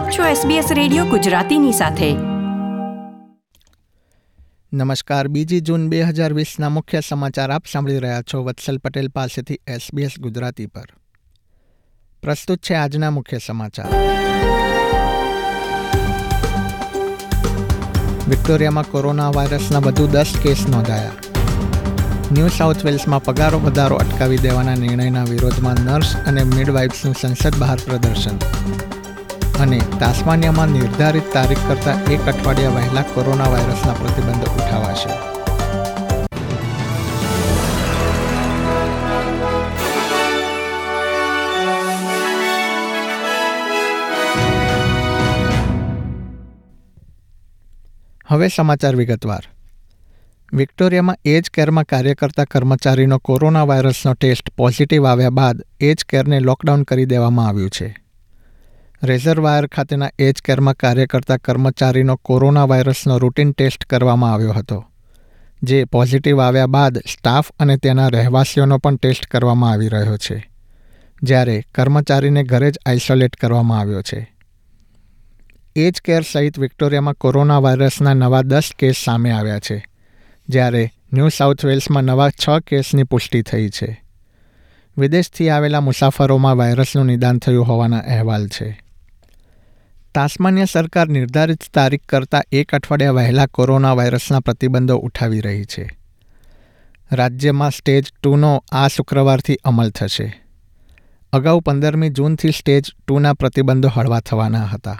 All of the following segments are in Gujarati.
આપ છો SBS રેડિયો ગુજરાતીની સાથે. નમસ્કાર. બીજી જૂન બે હજાર વીસના મુખ્ય સમાચાર આપ સાંભળી રહ્યા છો વત્સલ પટેલ પાસેથી એસબીએસ ગુજરાતી પર. પ્રસ્તુત છે આજના મુખ્ય સમાચાર. વિક્ટોરિયામાં કોરોના વાયરસના વધુ દસ કેસ નોંધાયા. ન્યૂ સાઉથ વેલ્સમાં પગારો વધારો અટકાવી દેવાના નિર્ણયના વિરોધમાં નર્સ અને મિડવાઇફ્સનું સંસદ બહાર પ્રદર્શન. અને તાસ્માનિયામાં નિર્ધારિત તારીખ કરતાં એક અઠવાડિયા વહેલા કોરોના વાયરસના પ્રતિબંધ ઉઠાવાશે. હવે સમાચાર વિગતવાર. વિક્ટોરિયામાં એજ કેરમાં કાર્ય કરતા કર્મચારીનો કોરોના વાયરસનો ટેસ્ટ પોઝિટિવ આવ્યા બાદ એજ કેરને લોકડાઉન કરી દેવામાં આવ્યું છે. રેઝરવાયર ખાતેના એજ કેરમાં કાર્ય કરતા કર્મચારીનો કોરોના વાયરસનો રૂટીન ટેસ્ટ કરવામાં આવ્યો હતો, જે પોઝિટિવ આવ્યા બાદ સ્ટાફ અને તેના રહેવાસીઓનો પણ ટેસ્ટ કરવામાં આવી રહ્યો છે, જ્યારે કર્મચારીને ઘરે જ આઇસોલેટ કરવામાં આવ્યો છે. એજ કેર સહિત વિક્ટોરિયામાં કોરોના વાયરસના નવા દસ કેસ સામે આવ્યા છે, જ્યારે ન્યૂ સાઉથ વેલ્સમાં નવા છ કેસની પુષ્ટિ થઈ છે. વિદેશથી આવેલા મુસાફરોમાં વાયરસનું નિદાન થયું હોવાના અહેવાલ છે. તાસ્માનિયા સરકાર નિર્ધારિત તારીખ કરતાં એક અઠવાડિયા વહેલા કોરોના વાયરસના પ્રતિબંધો ઉઠાવી રહી છે. રાજ્યમાં સ્ટેજ ટુનો આ શુક્રવારથી અમલ થશે. અગાઉ પંદરમી જૂનથી સ્ટેજ ટુના પ્રતિબંધો હળવા થવાના હતા.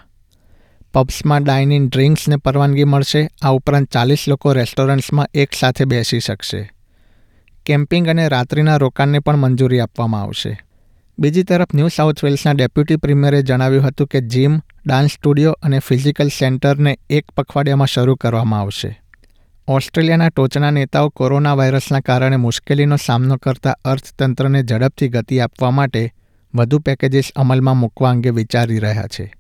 પબ્સમાં ડાઇનિંગ ડ્રિંક્સને પરવાનગી મળશે. આ ઉપરાંત ચાલીસ લોકો રેસ્ટોરન્ટ્સમાં એક સાથે બેસી શકશે. કેમ્પિંગ અને રાત્રિના રોકાણને પણ મંજૂરી આપવામાં આવશે. બીજી તરફ ન્યૂ સાઉથ વેલ્સના ડેપ્યુટી પ્રીમિયરે જણાવ્યું હતું કે જીમ, ડાન્સ સ્ટુડિયો અને ફિઝિકલ સેન્ટરને એક પખવાડિયામાં શરૂ કરવામાં આવશે. ઓસ્ટ્રેલિયાના ટોચના નેતાઓ કોરોના વાયરસના કારણે મુશ્કેલીનો સામનો કરતા અર્થતંત્રને ઝડપથી ગતિ આપવા માટે વધુ પેકેજીસ અમલમાં મૂકવા અંગે વિચારી રહ્યા છે.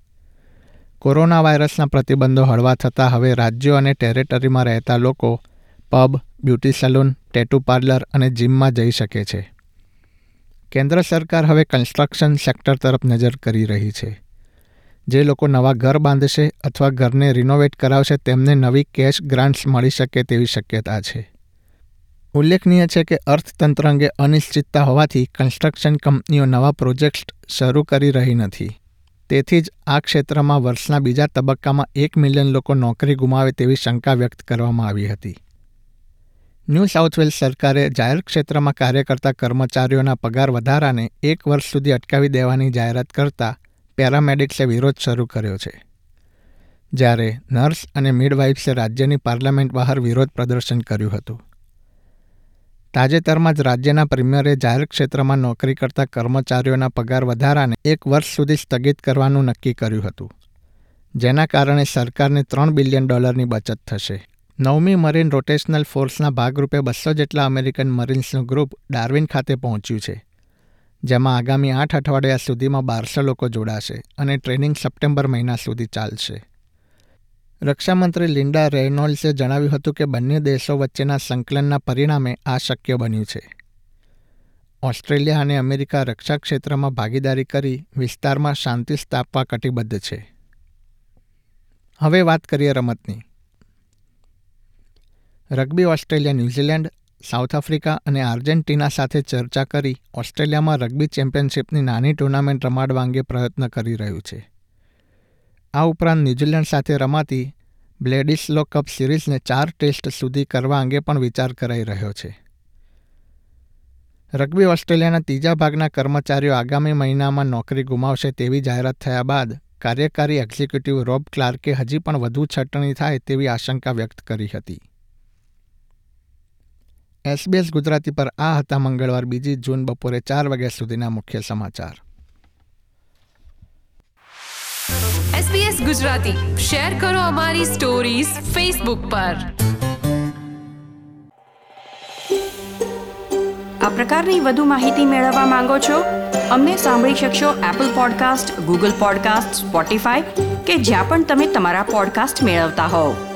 કોરોના વાયરસના પ્રતિબંધો હળવા થતાં હવે રાજ્યો અને ટેરેટરીમાં રહેતા લોકો pub beauty salon tattoo parlour અને જીમમાં જઈ શકે છે. કેન્દ્ર સરકાર હવે કન્સ્ટ્રક્શન સેક્ટર તરફ નજર કરી રહી છે. જે લોકો નવા ઘર બાંધશે અથવા ઘરને રિનોવેટ કરાવશે, તેમને નવી કેશ ગ્રાન્ટ્સ મળી શકે તેવી શક્યતા છે. ઉલ્લેખનીય છે કે અર્થતંત્ર અંગે અનિશ્ચિતતા હોવાથી કન્સ્ટ્રક્શન કંપનીઓ નવા પ્રોજેક્ટ્સ શરૂ કરી રહી નથી. તેથી જ આ ક્ષેત્રમાં વર્ષના બીજા તબક્કામાં એક મિલિયન લોકો નોકરી ગુમાવે તેવી શંકા વ્યક્ત કરવામાં આવી હતી. ન્યૂ સાઉથ વેલ્સ સરકારે જાહેર ક્ષેત્રમાં કાર્ય કરતા કર્મચારીઓના પગાર વધારાને એક વર્ષ સુધી અટકાવી દેવાની જાહેરાત કરતા પેરામેડિક્સે વિરોધ શરૂ કર્યો છે. જ્યારે નર્સ અને મિડવાઇફ્સે રાજ્યની પાર્લામેન્ટ બહાર વિરોધ પ્રદર્શન કર્યું હતું. તાજેતરમાં જ રાજ્યના પ્રીમિયરે જાહેર ક્ષેત્રમાં નોકરી કરતા કર્મચારીઓના પગાર વધારાને એક વર્ષ સુધી સ્થગિત કરવાનું નક્કી કર્યું હતું. જેના કારણે સરકારને ત્રણ બિલિયન ડોલરની બચત થશે. નવમી મરીન રોટેશનલ ફોર્સના ભાગરૂપે બસો જેટલા અમેરિકન મરીન્સનું ગ્રુપ ડાર્વિન ખાતે પહોંચ્યું છે, જેમાં આગામી આઠ અઠવાડિયા સુધીમાં બારસો લોકો જોડાશે અને ટ્રેનિંગ સપ્ટેમ્બર મહિના સુધી ચાલશે. રક્ષામંત્રી લિન્ડા રેનોલ્ડ્સે જણાવ્યું હતું કે બંને દેશો વચ્ચેના સંકલનના પરિણામે આ શક્ય બન્યું છે. ઓસ્ટ્રેલિયા અને અમેરિકા રક્ષા ક્ષેત્રમાં ભાગીદારી કરી વિસ્તારમાં શાંતિ સ્થાપવા કટિબદ્ધ છે. હવે વાત કરીએ રમતની. Rugby Australia New Zealand, South Africa અને આર્જેન્ટિના સાથે ચર્ચા કરી ઓસ્ટ્રેલિયામાં રગ્બી ચેમ્પિયનશિપની નાની ટુર્નામેન્ટ રમાડવા અંગે પ્રયત્ન કરી રહ્યું છે. આ ઉપરાંત ન્યૂઝીલેન્ડ સાથે રમાતી બ્લેડિસ્લો કપ સિરીઝને ચાર ટેસ્ટ સુધી કરવા અંગે પણ વિચાર કરાઈ રહ્યો છે. રગ્બી ઓસ્ટ્રેલિયાના ત્રીજા ભાગના કર્મચારીઓ આગામી મહિનામાં નોકરી ગુમાવશે તેવી જાહેરાત થયા બાદ કાર્યકારી એક્ઝિક્યુટિવ રોબ ક્લાર્કે હજી પણ વધુ છટણી થાય તેવી આશંકા વ્યક્ત કરી હતી. એસબીએસ ગુજરાતી પર આ હતા મંગળવાર બીજી જૂન બપોરે ચાર વાગ્યા સુધીના મુખ્ય સમાચાર. એસબીએસ ગુજરાતી. શેર કરો અમારી સ્ટોરીઝ ફેસબુક પર. આ પ્રકારની વધુ માહિતી મેળવવા માંગો છો? અમને સાંભળી શકશો Apple podcast Google podcast Spotify કે જ્યાં પણ તમે તમારા પોડકાસ્ટ મેળવતા હોવ.